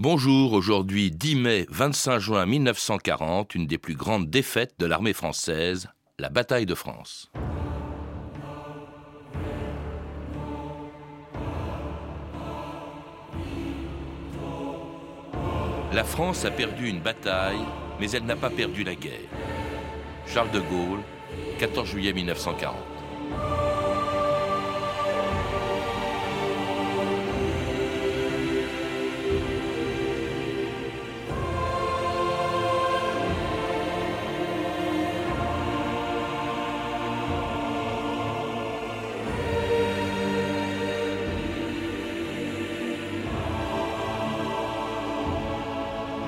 Bonjour, aujourd'hui 10 mai 25 juin 1940, une des plus grandes défaites de l'armée française, la bataille de France. La France a perdu une bataille, mais elle n'a pas perdu la guerre. Charles de Gaulle, 14 juillet 1940.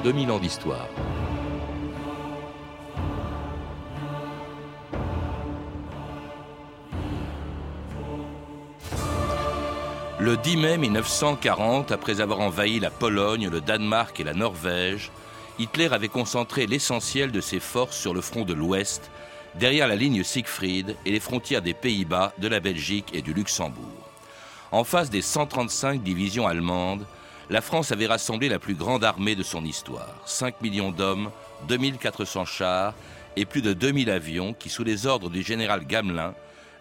2000 ans d'histoire. Le 10 mai 1940, après avoir envahi la Pologne, le Danemark et la Norvège, Hitler avait concentré l'essentiel de ses forces sur le front de l'Ouest, derrière la ligne Siegfried et les frontières des Pays-Bas, de la Belgique et du Luxembourg. En face des 135 divisions allemandes, la France avait rassemblé la plus grande armée de son histoire. 5 millions d'hommes, 2400 chars et plus de 2000 avions qui, sous les ordres du général Gamelin,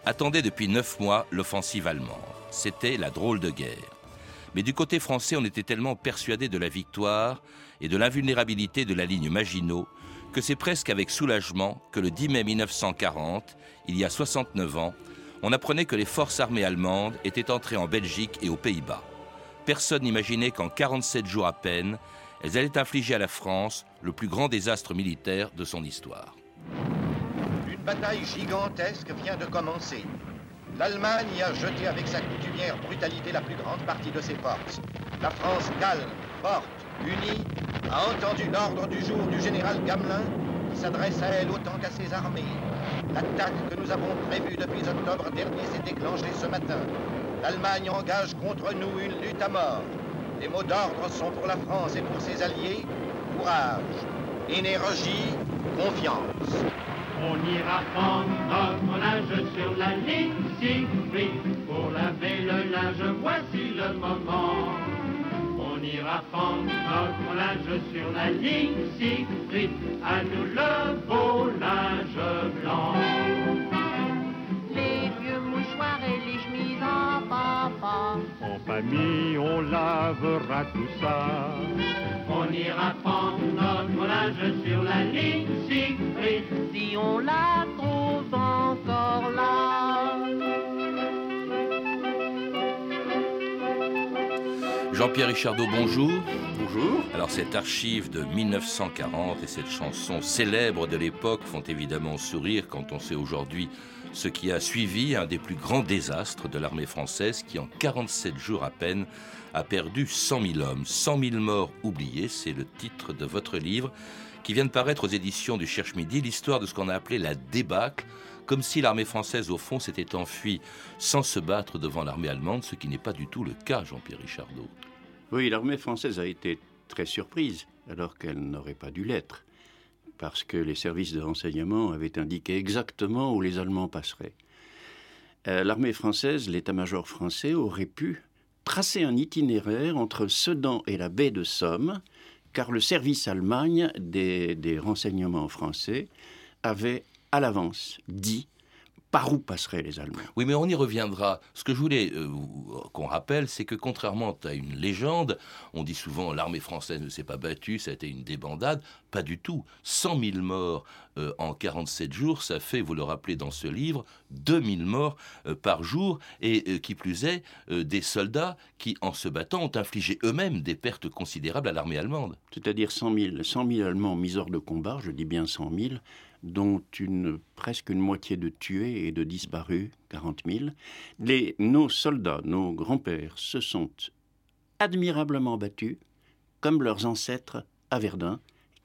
attendaient depuis neuf mois l'offensive allemande. C'était la drôle de guerre. Mais du côté français, on était tellement persuadé de la victoire et de l'invulnérabilité de la ligne Maginot que c'est presque avec soulagement que le 10 mai 1940, il y a 69 ans, on apprenait que les forces armées allemandes étaient entrées en Belgique et aux Pays-Bas personne n'imaginait qu'en 47 jours à peine, elles allaient infliger à la France le plus grand désastre militaire de son histoire. Une bataille gigantesque vient de commencer. L'Allemagne y a jeté avec sa coutumière brutalité la plus grande partie de ses forces. La France calme, forte, unie, a entendu l'ordre du jour du général Gamelin qui s'adresse à elle autant qu'à ses armées. L'attaque que nous avons prévue depuis octobre dernier s'est déclenchée ce matin. L'Allemagne engage contre nous une lutte à mort. Les mots d'ordre sont pour la France et pour ses alliés courage, énergie, confiance. On ira prendre notre linge sur la ligne Siegfried pour laver le linge, voici le moment. On ira prendre notre linge sur la ligne Siegfried, à nous le beau linge blanc. En famille, on lavera tout ça. On ira prendre notre linge sur la ligne Siegfried si on la trouve encore là. Jean-Pierre Richardot, bonjour. Bonjour. Alors cette archive de 1940 et cette chanson célèbre de l'époque font évidemment sourire quand on sait aujourd'hui ce qui a suivi un des plus grands désastres de l'armée française qui, en 47 jours à peine, a perdu 100 000 hommes. 100 000 morts oubliés, c'est le titre de votre livre qui vient de paraître aux éditions du Cherche-Midi, l'histoire de ce qu'on a appelé la débâcle, comme si l'armée française, au fond, s'était enfuie sans se battre devant l'armée allemande, ce qui n'est pas du tout le cas, Jean-Pierre Richardot. Oui, l'armée française a été très surprise, alors qu'elle n'aurait pas dû l'être parce que les services de renseignement avaient indiqué exactement où les Allemands passeraient. Euh, l'armée française, l'état-major français, aurait pu tracer un itinéraire entre Sedan et la baie de Somme, car le service Allemagne des, des renseignements français avait à l'avance dit par où passeraient les Allemands? Oui, mais on y reviendra. Ce que je voulais euh, qu'on rappelle, c'est que contrairement à une légende, on dit souvent l'armée française ne s'est pas battue, ça a été une débandade. Pas du tout. 100 000 morts euh, en 47 jours, ça fait, vous le rappelez dans ce livre, 2000 morts euh, par jour, et qui plus est, des soldats qui, en se battant, ont infligé eux-mêmes des pertes considérables à l'armée allemande. C'est-à-dire 100 000, 100 000 Allemands mis hors de combat, je dis bien 100 000, dont presque une moitié de tués et de disparus, 40 000. Les, nos soldats, nos grands-pères, se sont admirablement battus, comme leurs ancêtres à Verdun,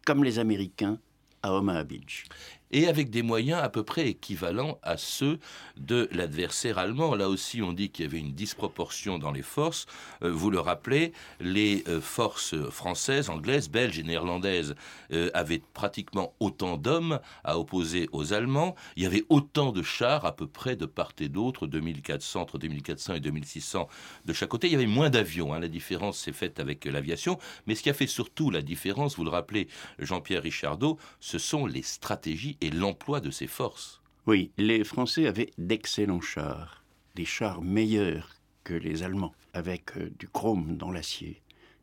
comme les Américains à Omaha Beach. Et avec des moyens à peu près équivalents à ceux de l'adversaire allemand. Là aussi, on dit qu'il y avait une disproportion dans les forces. Euh, vous le rappelez, les euh, forces françaises, anglaises, belges et néerlandaises euh, avaient pratiquement autant d'hommes à opposer aux Allemands. Il y avait autant de chars à peu près de part et d'autre, 2400 entre 2400 et 2600 de chaque côté. Il y avait moins d'avions. Hein. La différence s'est faite avec l'aviation. Mais ce qui a fait surtout la différence, vous le rappelez, Jean-Pierre Richardot, ce sont les stratégies et l'emploi de ces forces. Oui, les Français avaient d'excellents chars, des chars meilleurs que les Allemands, avec euh, du chrome dans l'acier,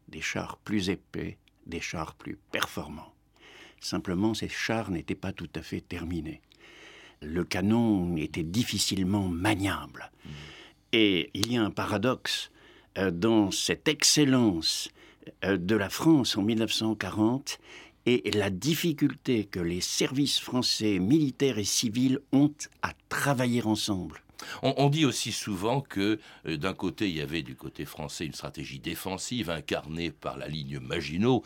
des chars plus épais, des chars plus performants. Simplement, ces chars n'étaient pas tout à fait terminés. Le canon était difficilement maniable. Et il y a un paradoxe euh, dans cette excellence euh, de la France en 1940 et la difficulté que les services français militaires et civils ont à travailler ensemble. On, dit aussi souvent que euh, d'un côté, il y avait du côté français une stratégie défensive incarnée par la ligne Maginot.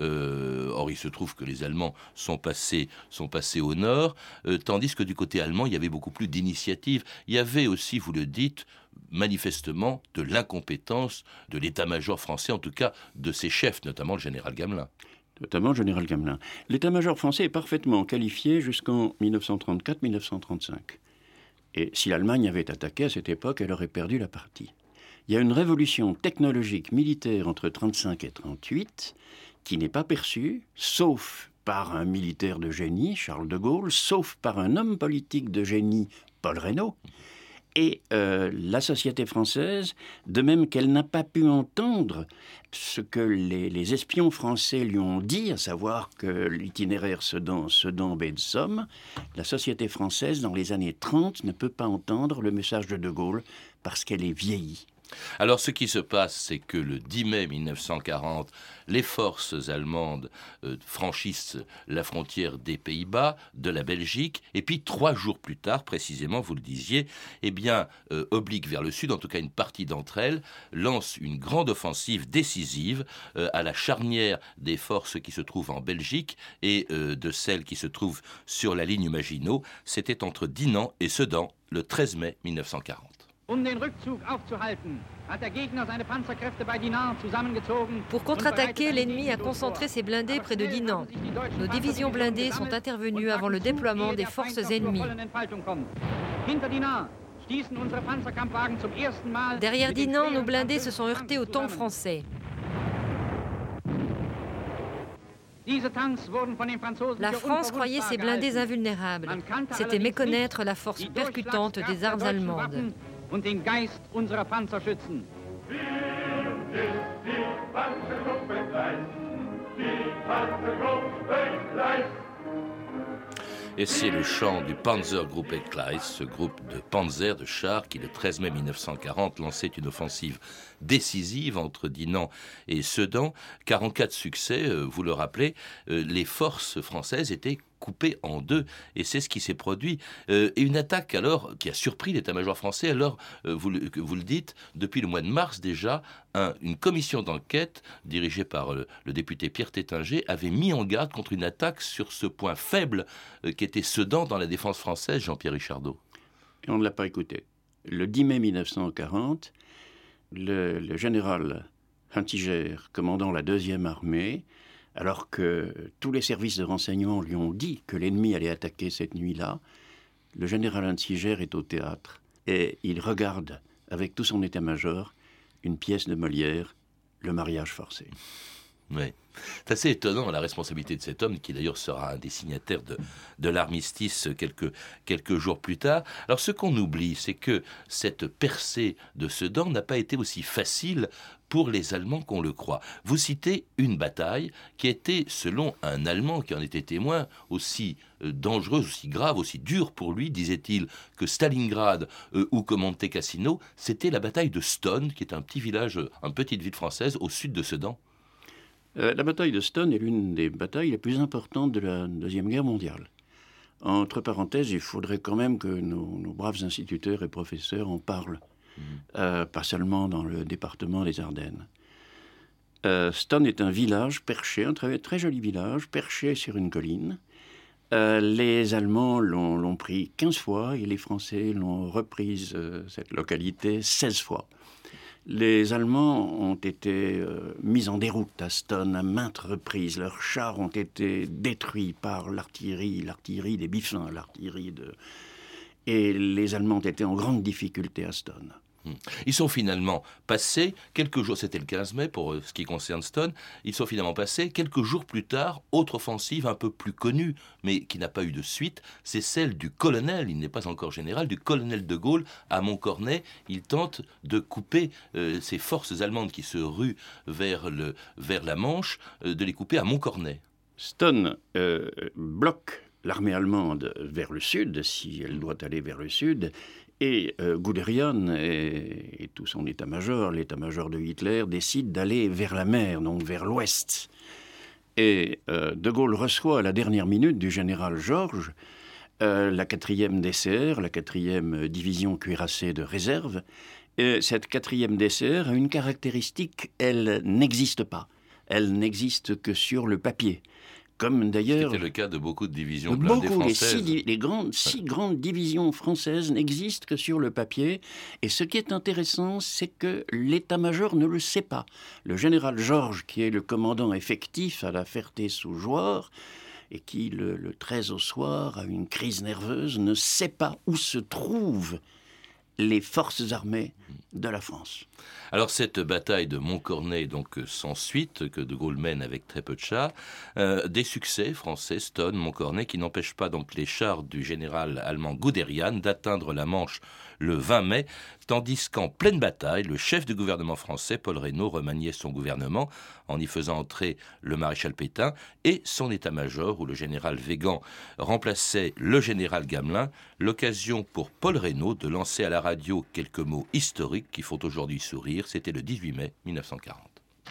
Euh, or, il se trouve que les Allemands sont passés, sont passés au nord, euh, tandis que du côté allemand, il y avait beaucoup plus d'initiatives. Il y avait aussi, vous le dites, manifestement de l'incompétence de l'état-major français, en tout cas de ses chefs, notamment le général Gamelin notamment général Gamelin. L'état-major français est parfaitement qualifié jusqu'en 1934-1935. Et si l'Allemagne avait attaqué à cette époque, elle aurait perdu la partie. Il y a une révolution technologique militaire entre 1935 et 1938 qui n'est pas perçue, sauf par un militaire de génie, Charles de Gaulle, sauf par un homme politique de génie, Paul Reynaud, et euh, la société française, de même qu'elle n'a pas pu entendre ce que les, espions français lui ont dit, à savoir que l'itinéraire Sedan, Sedan, baie de Somme, la société française, dans les années 30, ne peut pas entendre le message de De Gaulle parce qu'elle est vieillie. Alors ce qui se passe, c'est que le 10 mai 1940, les forces allemandes euh, franchissent la frontière des Pays-Bas, de la Belgique, et puis trois jours plus tard, précisément, vous le disiez, eh bien, euh, oblique vers le sud, en tout cas une partie d'entre elles, lance une grande offensive décisive euh, à la charnière des forces qui se trouvent en Belgique et de celles qui se trouvent sur la ligne Maginot. C'était entre Dinan et Sedan, le 13 mai 1940. Um Pour contre-attaquer, l'ennemi a concentré ses blindés près de Dinan. Nos divisions blindées sont intervenues avant le déploiement des forces ennemies. Derrière Dinan, nos blindés se sont heurtés aux tanks français. La France croyait ses blindés invulnérables. C'était méconnaître la force percutante des armes allemandes und den Geist unserer Panzergruppe Panzergruppe Gleis. Et c'est le chant du Panzergruppe-Kleis, ce groupe de panzer, de chars, qui le 13 mai 1940 lançait une offensive décisive entre Dinan et Sedan. 44 succès, euh, vous le rappelez, euh, les forces françaises étaient coupé en deux. Et c'est ce qui s'est produit. Euh, et une attaque alors qui a surpris l'état-major français. Alors, euh, vous, le, dites, depuis le mois de mars déjà, une commission d'enquête dirigée par le, député Pierre Tétinger avait mis en garde contre une attaque sur ce point faible euh, qui était Sedan dans la défense française, Jean-Pierre Richardot. Et on ne l'a pas écouté. Le 10 mai 1940, le, le général Huntiger, commandant la deuxième armée, alors que tous les services de renseignement lui ont dit que l'ennemi allait attaquer cette nuit-là, le général Huntsiger est au théâtre et il regarde avec tout son état-major une pièce de Molière, Le mariage forcé. Oui. C'est assez étonnant la responsabilité de cet homme, qui d'ailleurs sera un des signataires de, de l'armistice quelques, quelques jours plus tard. Alors ce qu'on oublie, c'est que cette percée de Sedan n'a pas été aussi facile pour les Allemands qu'on le croit. Vous citez une bataille qui était, selon un Allemand qui en était témoin, aussi euh, dangereuse, aussi grave, aussi dure pour lui, disait-il, que Stalingrad euh, ou Monte Cassino, c'était la bataille de Stone, qui est un petit village, une petite ville française au sud de Sedan. Euh, la bataille de Stone est l'une des batailles les plus importantes de la Deuxième Guerre mondiale. Entre parenthèses, il faudrait quand même que nos braves instituteurs et professeurs en parlent, euh, pas seulement dans le département des Ardennes. Euh, est un village perché, un très, joli village, perché sur une colline, Euh, les Allemands l'ont pris 15 fois et les Français l'ont reprise, euh, cette localité, 16 fois. Les Allemands ont été mis en déroute à Stone à maintes reprises. Leurs chars ont été détruits par l'artillerie, l'artillerie des Biffins, l'artillerie de... Et les Allemands ont été en grande difficulté à Stone. Hmm. Ils sont finalement passés quelques jours, c'était le 15 mai pour euh, ce qui concerne Stone, ils sont finalement passés quelques jours plus tard, autre offensive un peu plus connue, mais qui n'a pas eu de suite, c'est celle du colonel, il n'est pas encore général, du colonel de Gaulle à Montcornet. Il tente de couper euh, ces forces allemandes qui se ruent vers, le, vers la Manche, euh, de les couper à Montcornet. Stone bloque l'armée allemande vers le sud, si elle doit aller vers le sud, et euh, Guderian et, tout son état-major, l'état-major de Hitler, décident d'aller vers la mer, donc vers l'ouest. Et euh, De Gaulle reçoit à la dernière minute du général Georges euh, la quatrième DCR, la quatrième division cuirassée de réserve. Et cette quatrième DCR a une caractéristique, elle n'existe pas. Elle n'existe que sur le papier. Comme d'ailleurs. C'était le cas de beaucoup de divisions blindées beaucoup, françaises. Les, six, les grandes, six grandes divisions françaises n'existent que sur le papier. Et ce qui est intéressant, c'est que l'état-major ne le sait pas. Le général Georges, qui est le commandant effectif à la Ferté-sous-Jouarre, et qui, le, le 13 au soir, a une crise nerveuse, ne sait pas où se trouvent les forces armées de la France. Alors cette bataille de Montcornet donc euh, sans suite que de Gaulle mène avec très peu de chars, euh, des succès français, Stone, Montcornet, qui n'empêchent pas donc les chars du général allemand Guderian d'atteindre la Manche le 20 mai, tandis qu'en pleine bataille, le chef du gouvernement français, Paul Reynaud, remaniait son gouvernement en y faisant entrer le maréchal Pétain et son état-major, où le général Végan remplaçait le général Gamelin, l'occasion pour Paul Reynaud de lancer à la radio quelques mots historiques qui font aujourd'hui sourire. C'était le 18 mai 1940.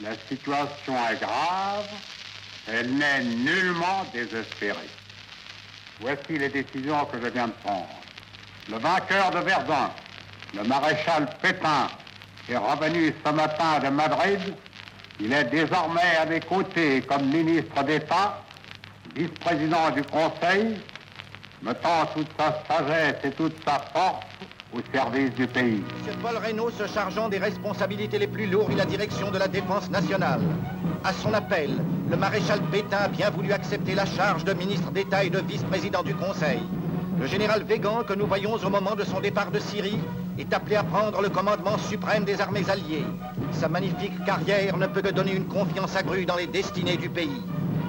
La situation est grave, elle n'est nullement désespérée. Voici les décisions que je viens de prendre. Le vainqueur de Verdun, le maréchal Pétain, est revenu ce matin de Madrid. Il est désormais à mes côtés comme ministre d'État, vice-président du Conseil, mettant toute sa sagesse et toute sa force au service du pays. M. Paul Reynaud se chargeant des responsabilités les plus lourdes et la direction de la défense nationale. À son appel, le maréchal Pétain a bien voulu accepter la charge de ministre d'État et de vice-président du Conseil. Le général Végan, que nous voyons au moment de son départ de Syrie, est appelé à prendre le commandement suprême des armées alliées. Sa magnifique carrière ne peut que donner une confiance accrue dans les destinées du pays.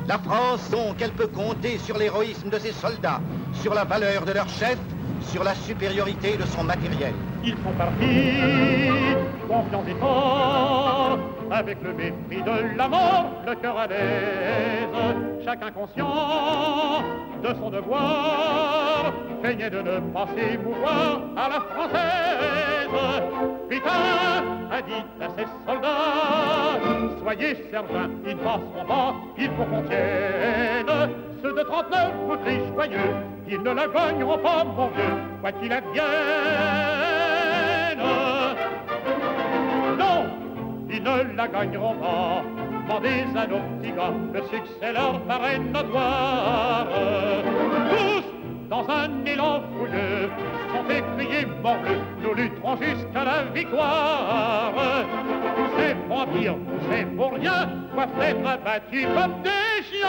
La France, donc, elle peut compter sur l'héroïsme de ses soldats, sur la valeur de leur chef, sur la supériorité de son matériel. Ils font partie, confiants et forts, avec le mépris de la mort, le cœur à l'aise, chacun conscient de son devoir, craignait de ne pas s'émouvoir à la française. Putain a dit à ses soldats, soyez certains, ils passeront pas, il faut qu'on tienne. Ceux de 39 voudrient joyeux, ils ne la gagneront pas, mon vieux, quoi qu'il advienne. Non, ils ne la gagneront pas. Demandez à nos le succès leur paraît notoire. Dans un élan fouilleux, sont écriés morbleu, nous lutterons jusqu'à la victoire. Dire, c'est pour rien, doivent être abattus comme des chiens.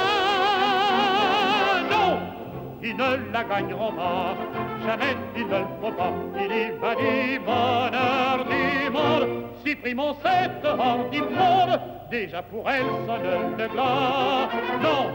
Non, ils ne la gagneront pas, jamais il ne le faut pas. Il y va du bonheur du monde, supprimons cette horde immonde, déjà pour elle sonne le glas. Non,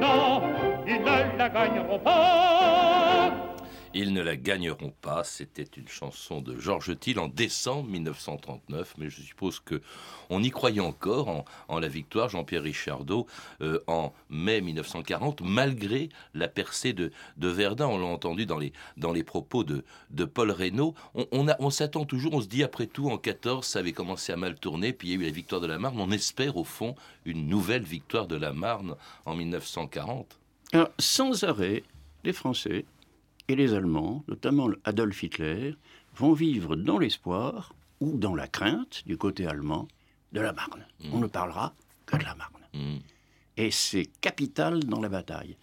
non, ils ne la gagneront pas. Ils ne la gagneront pas. C'était une chanson de Georges Thiel en décembre 1939, mais je suppose que on y croyait encore en, la victoire Jean-Pierre Richardot euh, en mai 1940, malgré la percée de, Verdun. On l'a entendu dans les, dans les propos de, Paul Reynaud. On, on, on s'attend toujours, on se dit après tout en 14, ça avait commencé à mal tourner, puis il y a eu la victoire de la Marne. On espère au fond une nouvelle victoire de la Marne en 1940. Alors, sans arrêt, les Français et les Allemands, notamment Adolf Hitler, vont vivre dans l'espoir ou dans la crainte du côté allemand de la Marne. On ne parlera que de la Marne. Mm. Et c'est capital dans la bataille.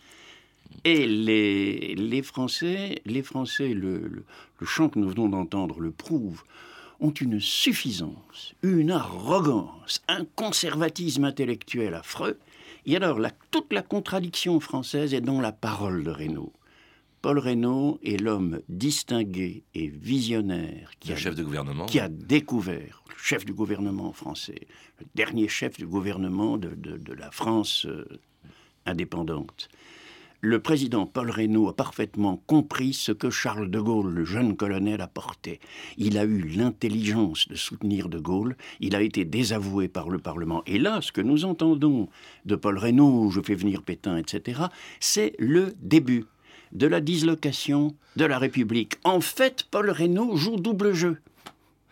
Et les, les Français, les Français le, le chant que nous venons d'entendre le prouve, ont une suffisance, une arrogance, un conservatisme intellectuel affreux. Et alors, toute la contradiction française est dans la parole de Reynaud. Paul Reynaud est l'homme distingué et visionnaire qui, a, chef de gouvernement. qui a découvert, le chef du gouvernement français, le dernier chef du gouvernement de, de, la France euh, indépendante le président Paul Reynaud a parfaitement compris ce que Charles de Gaulle, le jeune colonel, apportait. Il a eu l'intelligence de soutenir de Gaulle, il a été désavoué par le Parlement. Et là, ce que nous entendons de Paul Reynaud, je fais venir Pétain, etc., c'est le début de la dislocation de la République. En fait, Paul Reynaud joue double jeu.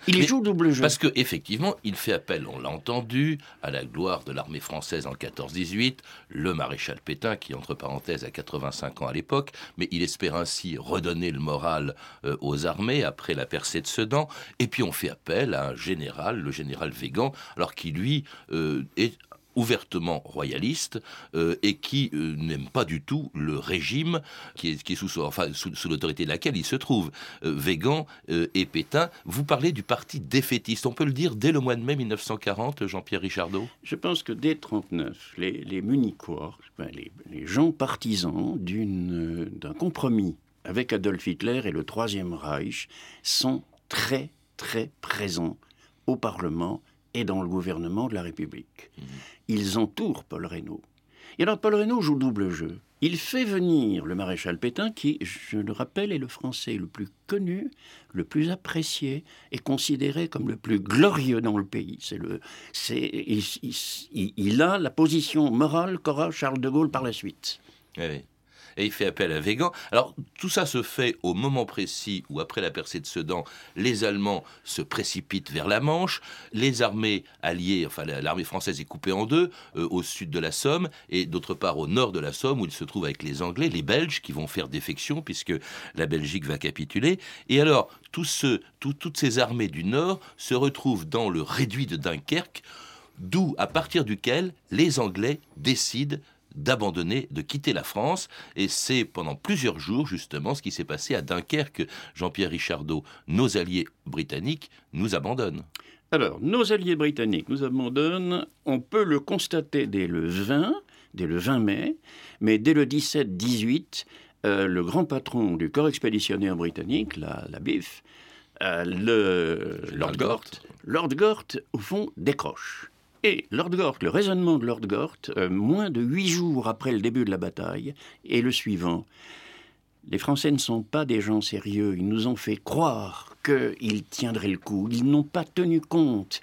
Il joue double jeu. Parce qu'effectivement, il fait appel, on l'a entendu, à la gloire de l'armée française en 14-18, le maréchal Pétain, qui, entre parenthèses, a 85 ans à l'époque, mais il espère ainsi redonner le moral euh, aux armées après la percée de Sedan. Et puis on fait appel à un général, le général Végan, alors qui, lui, euh, est ouvertement royaliste euh, et qui euh, n'aime pas du tout le régime qui est, sous, l'autorité de laquelle il se trouve. Euh, Végan et Pétain, vous parlez du parti défaitiste. On peut le dire dès le mois de mai 1940, Jean-Pierre Richardot? Je pense que dès 1939, les, les les, les, gens partisans d'un compromis avec Adolf Hitler et le Troisième Reich sont très très présents au Parlement et dans le gouvernement de la République. Mmh ils entourent Paul Reynaud. Et alors Paul Reynaud joue double jeu. Il fait venir le maréchal Pétain, qui, je le rappelle, est le français le plus connu, le plus apprécié et considéré comme le plus glorieux dans le pays. C'est le, c'est, il, il, a la position morale qu'aura Charles de Gaulle par la suite. Oui et il fait appel à Végan. Alors tout ça se fait au moment précis où, après la percée de Sedan, les Allemands se précipitent vers la Manche, les armées alliées, enfin l'armée française est coupée en deux, euh, au sud de la Somme, et d'autre part au nord de la Somme, où il se trouve avec les Anglais, les Belges, qui vont faire défection, puisque la Belgique va capituler. Et alors, tous toutes ces armées du nord se retrouvent dans le réduit de Dunkerque, d'où, à partir duquel, les Anglais décident d'abandonner, de quitter la France. Et c'est pendant plusieurs jours, justement, ce qui s'est passé à Dunkerque. Jean-Pierre Richardot, nos alliés britanniques nous abandonnent. Alors, nos alliés britanniques nous abandonnent. On peut le constater dès le 20, dès le 20 mai, mais dès le 17-18, euh, le grand patron du corps expéditionnaire britannique, la, la BIF, euh, le Lord Gort, Lord Gort, au fond, décroche. Et Lord Gort, le raisonnement de Lord Gort, euh, moins de huit jours après le début de la bataille, est le suivant. Les Français ne sont pas des gens sérieux. Ils nous ont fait croire qu'ils tiendraient le coup. Ils n'ont pas tenu compte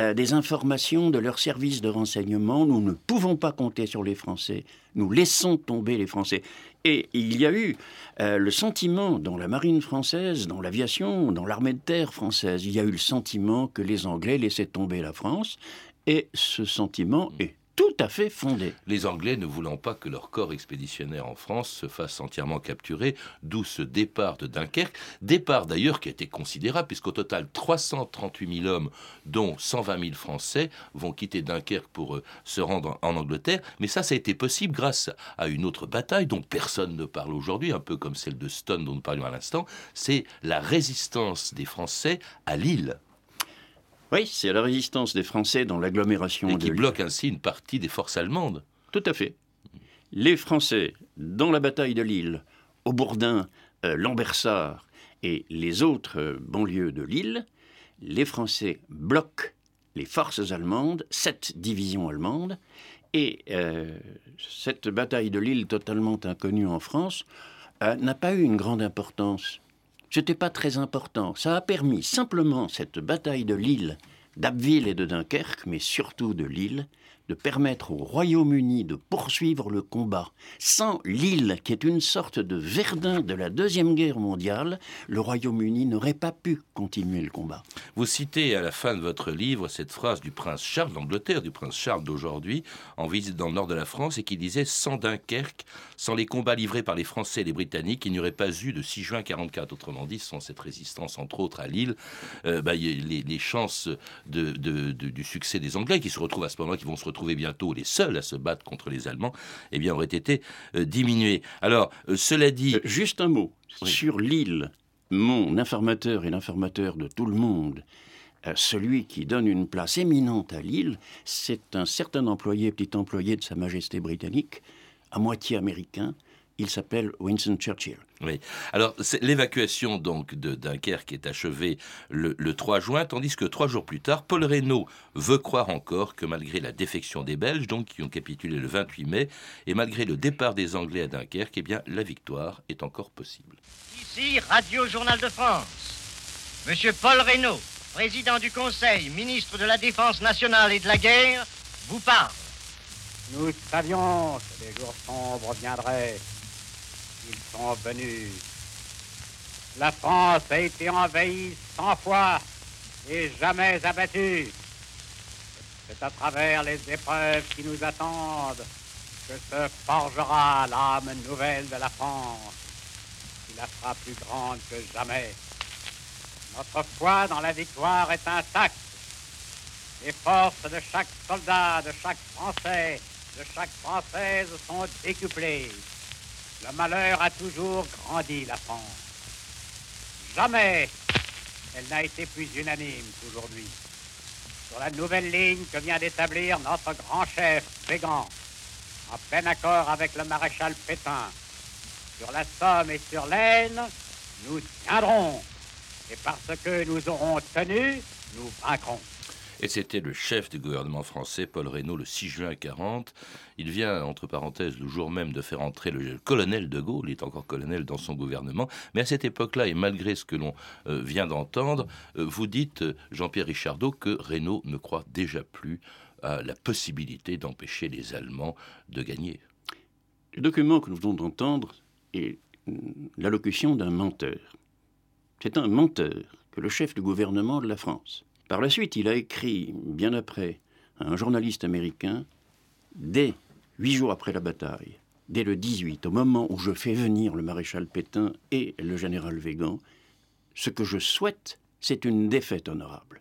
euh, des informations de leurs services de renseignement. Nous ne pouvons pas compter sur les Français. Nous laissons tomber les Français. Et il y a eu euh, le sentiment dans la marine française, dans l'aviation, dans l'armée de terre française, il y a eu le sentiment que les Anglais laissaient tomber la France et ce sentiment est tout à fait fondé. Les Anglais ne voulant pas que leur corps expéditionnaire en France se fasse entièrement capturer, d'où ce départ de Dunkerque, départ d'ailleurs qui a été considérable, puisqu'au total 338 000 hommes, dont 120 000 Français, vont quitter Dunkerque pour euh, se rendre en Angleterre. Mais ça, ça a été possible grâce à une autre bataille dont personne ne parle aujourd'hui, un peu comme celle de Stone dont nous parlions à l'instant, c'est la résistance des Français à Lille. Oui, c'est la résistance des Français dans l'agglomération. Et qui bloque ainsi une partie des forces allemandes. Tout à fait. Les Français, dans la bataille de Lille, au Bourdin, euh, Lambersart et les autres euh, banlieues de Lille, les Français bloquent les forces allemandes, sept divisions allemandes, et euh, cette bataille de Lille totalement inconnue en France n'a pas eu une grande importance n'était pas très important. Ça a permis simplement cette bataille de Lille, d'Abbeville et de Dunkerque, mais surtout de Lille, de permettre au Royaume-Uni de poursuivre le combat. Sans l'île, qui est une sorte de Verdun de la Deuxième Guerre mondiale, le Royaume-Uni n'aurait pas pu continuer le combat. Vous citez à la fin de votre livre cette phrase du prince Charles d'Angleterre, du prince Charles d'aujourd'hui, en visite dans le nord de la France, et qui disait Sans Dunkerque, sans les combats livrés par les Français et les Britanniques, il n'y aurait pas eu de 6 juin 44. Autrement dit, sans cette résistance, entre autres, à Lille, euh, bah, les, chances de, du succès des Anglais, qui se retrouvent à ce moment-là, qui vont se retrouver retrouver bientôt les seuls à se battre contre les Allemands, eh bien, auraient été diminués. Alors, cela dit... Juste un mot. Sur l'île, mon informateur et l'informateur de tout le monde, celui qui donne une place éminente à l'île, c'est un certain employé, petit employé de Sa Majesté britannique, à moitié américain, il s'appelle Winston Churchill. Oui. Alors, l'évacuation donc de Dunkerque est achevée le, 3 juin, tandis que trois jours plus tard, Paul Reynaud veut croire encore que malgré la défection des Belges, donc qui ont capitulé le 28 mai, et malgré le départ des Anglais à Dunkerque, eh bien, la victoire est encore possible. Ici, Radio Journal de France. Monsieur Paul Reynaud, président du Conseil, ministre de la Défense nationale et de la guerre, vous parle. Nous savions que les jours sombres viendraient ils sont venus. La France a été envahie cent fois et jamais abattue. C'est à travers les épreuves qui nous attendent que se forgera l'âme nouvelle de la France, qui la fera plus grande que jamais. Notre foi dans la victoire est intacte. Les forces de chaque soldat, de chaque Français, de chaque Française sont décuplées. Le malheur a toujours grandi la France. Jamais elle n'a été plus unanime qu'aujourd'hui. Sur la nouvelle ligne que vient d'établir notre grand chef, Pégan, en plein accord avec le maréchal Pétain, sur la Somme et sur l'Aisne, nous tiendrons. Et parce que nous aurons tenu, nous vaincrons. Et c'était le chef du gouvernement français, Paul Reynaud, le 6 juin 40. Il vient, entre parenthèses, le jour même de faire entrer le colonel de Gaulle, il est encore colonel dans son gouvernement. Mais à cette époque-là, et malgré ce que l'on euh, vient d'entendre, euh, vous dites, euh, Jean-Pierre Richardot, que Reynaud ne croit déjà plus à la possibilité d'empêcher les Allemands de gagner. Le document que nous venons d'entendre est l'allocution d'un menteur. C'est un menteur que le chef du gouvernement de la France par la suite, il a écrit, bien après, à un journaliste américain, dès huit jours après la bataille, dès le 18, au moment où je fais venir le maréchal Pétain et le général Végan, ce que je souhaite, c'est une défaite honorable.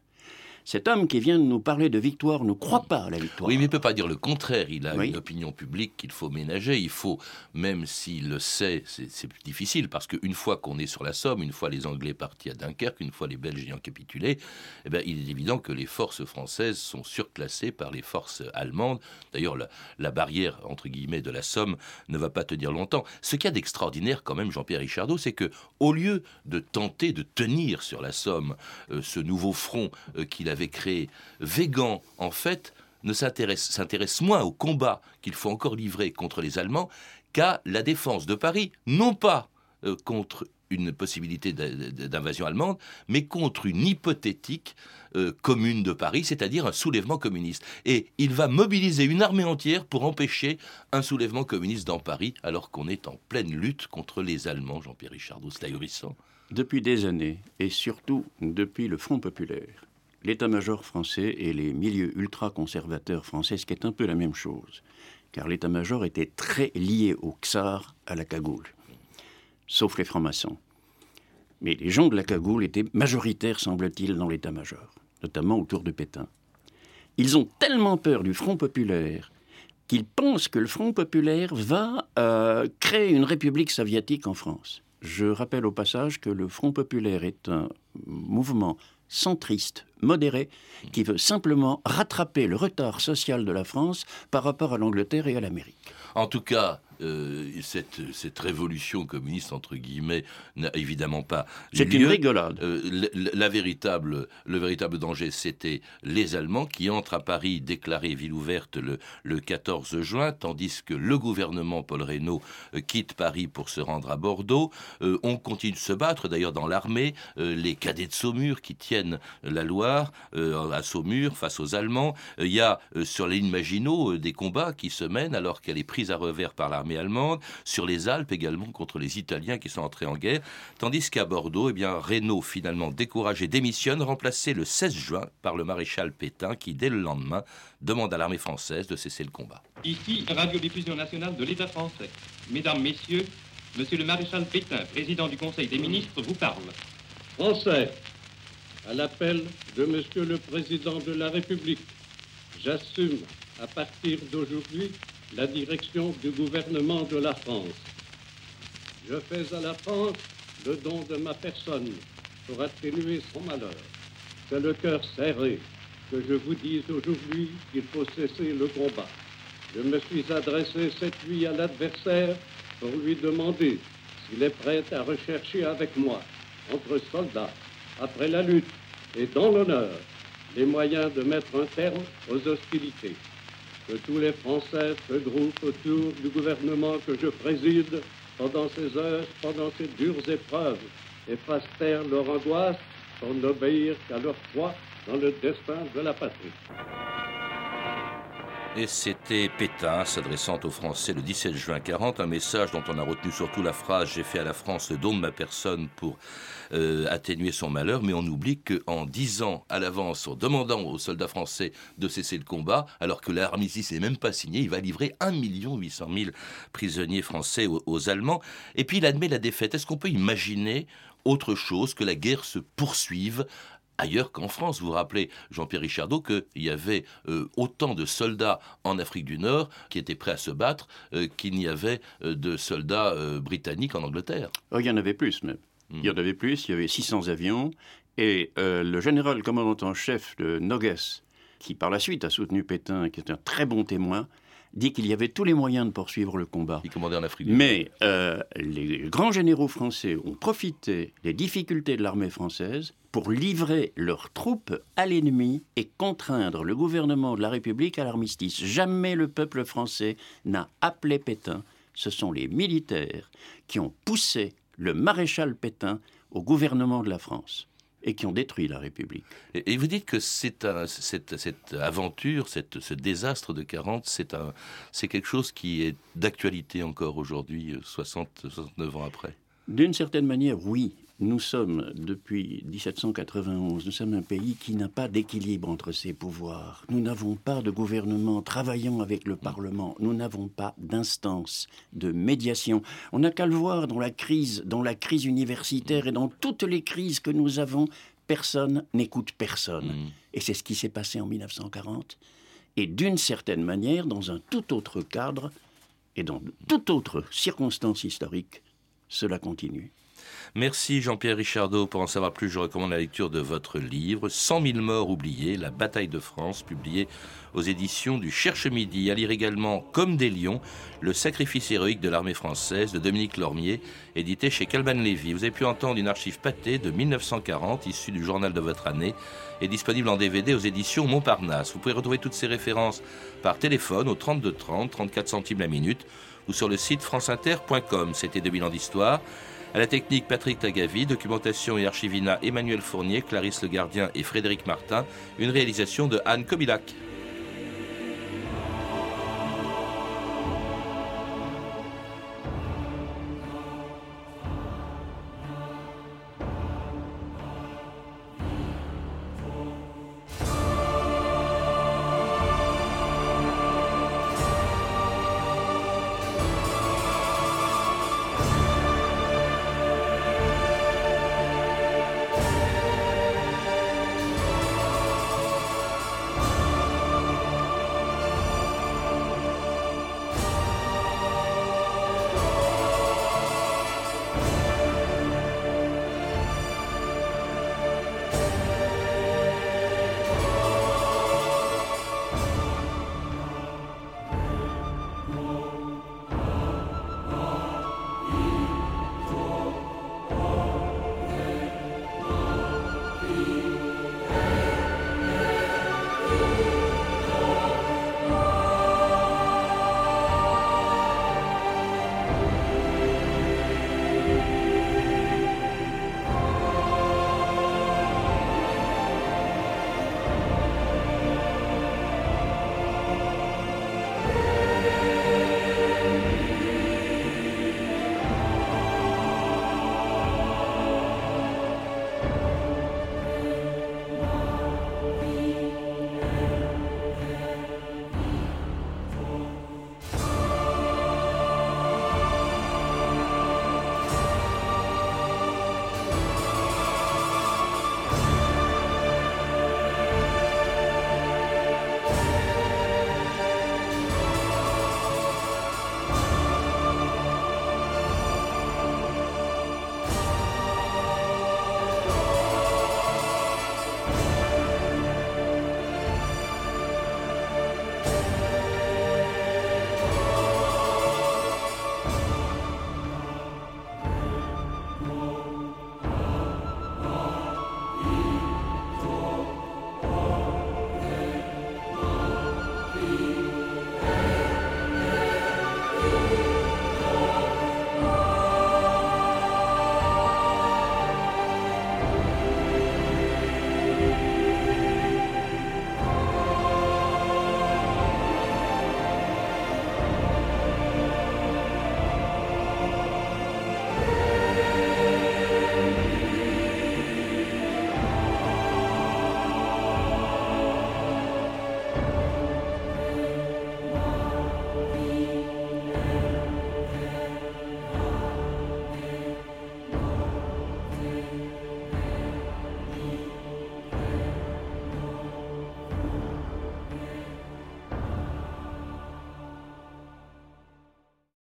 Cet homme qui vient de nous parler de victoire ne croit pas à la victoire. Oui, mais il ne peut pas dire le contraire. Il a une opinion publique qu'il faut ménager. Il faut, même s'il le sait, c'est difficile, parce qu'une fois qu'on est sur la Somme, une fois les Anglais partis à Dunkerque, une fois les Belges ayant capitulé, eh bien, il est évident que les forces françaises sont surclassées par les forces allemandes. D'ailleurs, la, barrière, entre guillemets, de la Somme ne va pas tenir longtemps. Ce qu'il y a d'extraordinaire, quand même, Jean-Pierre Richardot, c'est que, au lieu de tenter de tenir sur la Somme euh, ce nouveau front euh, qu'il a avait créé. Végan, en fait, ne s'intéresse moins au combat qu'il faut encore livrer contre les Allemands qu'à la défense de Paris, non pas euh, contre une possibilité d'invasion allemande, mais contre une hypothétique euh, commune de Paris, c'est-à-dire un soulèvement communiste. Et il va mobiliser une armée entière pour empêcher un soulèvement communiste dans Paris, alors qu'on est en pleine lutte contre les Allemands, Jean-Pierre Richardot, c'est ahurissant. Depuis des années, et surtout depuis le Front populaire, l'état-major français et les milieux ultra-conservateurs français, ce qui est un peu la même chose, car l'état-major était très lié au czar, à la cagoule, sauf les francs-maçons. Mais les gens de la cagoule étaient majoritaires, semble-t-il, dans l'état-major, notamment autour de Pétain. Ils ont tellement peur du Front populaire qu'ils pensent que le Front populaire va euh, créer une république soviétique en France. Je rappelle au passage que le Front populaire est un mouvement centriste, modéré, qui veut simplement rattraper le retard social de la France par rapport à l'Angleterre et à l'Amérique. En tout cas, euh, cette, cette, révolution communiste, entre guillemets, n'a évidemment pas C'est une rigolade. Euh, la, véritable, le véritable danger, c'était les Allemands qui entrent à Paris déclarés ville ouverte le, le 14 juin, tandis que le gouvernement Paul Reynaud euh, quitte Paris pour se rendre à Bordeaux. on continue de se battre, d'ailleurs dans l'armée, les cadets de Saumur qui tiennent la Loire à Saumur face aux Allemands. Il y a sur les lignes Maginot des combats qui se mènent alors qu'elle est prise à revers par l'armée allemande, sur les Alpes également contre les Italiens qui sont entrés en guerre, tandis qu'à Bordeaux, eh bien, Reynaud, finalement découragé, démissionne, remplacé le 16 juin par le maréchal Pétain qui, dès le lendemain, demande à l'armée française de cesser le combat. Ici, radiodiffusion nationale de l'État français. Mesdames, Messieurs, Monsieur le maréchal Pétain, président du Conseil des ministres, vous parle. Français, à l'appel de Monsieur le Président de la République, j'assume à partir d'aujourd'hui, la direction du gouvernement de la France. Je fais à la France le don de ma personne pour atténuer son malheur. C'est le cœur serré que je vous dise aujourd'hui qu'il faut cesser le combat. Je me suis adressé cette nuit à l'adversaire pour lui demander s'il est prêt à rechercher avec moi, entre soldats, après la lutte et dans l'honneur, les moyens de mettre un terme aux hostilités. Que tous les Français se groupent autour du gouvernement que je préside pendant ces heures, pendant ces dures épreuves, et fassent taire leur angoisse pour n'obéir qu'à leur foi dans le destin de la patrie. Et c'était Pétain s'adressant aux Français le 17 juin 40, un message dont on a retenu surtout la phrase J'ai fait à la France le don de ma personne pour euh, atténuer son malheur, mais on oublie qu'en disant à l'avance, en demandant aux soldats français de cesser le combat, alors que l'armistice n'est même pas signé, il va livrer 1 800 000 prisonniers français aux Allemands. Et puis il admet la défaite. Est-ce qu'on peut imaginer autre chose que la guerre se poursuive ailleurs qu'en France. Vous vous rappelez, Jean-Pierre Richardot, qu'il y avait euh, autant de soldats en Afrique du Nord qui étaient prêts à se battre euh, qu'il n'y avait euh, de soldats britanniques en Angleterre. Oh, il y en avait plus même. Hmm. Il y en avait plus, il y avait 600 avions. Et le général commandant en chef de Nogues, qui par la suite a soutenu Pétain, qui est un très bon témoin, dit qu'il y avait tous les moyens de poursuivre le combat. Il commandait en Afrique Mais euh, les grands généraux français ont profité des difficultés de l'armée française pour livrer leurs troupes à l'ennemi et contraindre le gouvernement de la République à l'armistice. Jamais le peuple français n'a appelé Pétain. Ce sont les militaires qui ont poussé le maréchal Pétain au gouvernement de la France et qui ont détruit la République. Et, vous dites que cette, cette, aventure, cette, ce désastre de 40, c'est quelque chose qui est d'actualité encore aujourd'hui, 60, 69 ans après D'une certaine manière, oui nous sommes, depuis 1791, nous sommes un pays qui n'a pas d'équilibre entre ses pouvoirs. Nous n'avons pas de gouvernement travaillant avec le Parlement. Nous n'avons pas d'instance de médiation. On n'a qu'à le voir dans la crise, dans la crise universitaire et dans toutes les crises que nous avons. Personne n'écoute personne. Mm. Et c'est ce qui s'est passé en 1940. Et d'une certaine manière, dans un tout autre cadre et dans toute autre circonstance historique, cela continue. Merci Jean-Pierre Richardot. Pour en savoir plus, je recommande la lecture de votre livre 100 000 morts oubliés, la bataille de France, publié aux éditions du Cherche Midi. À lire également Comme des lions, le sacrifice héroïque de l'armée française de Dominique Lormier, édité chez Calban Lévy. Vous avez pu entendre une archive pâtée de 1940, issue du journal de votre année, et disponible en DVD aux éditions Montparnasse. Vous pouvez retrouver toutes ces références par téléphone au 32 30, 34 centimes la minute, ou sur le site franceinter.com. C'était 2000 ans d'histoire. À la technique, Patrick Tagavi, documentation et archivina, Emmanuel Fournier, Clarisse Le Gardien et Frédéric Martin, une réalisation de Anne Kobilac.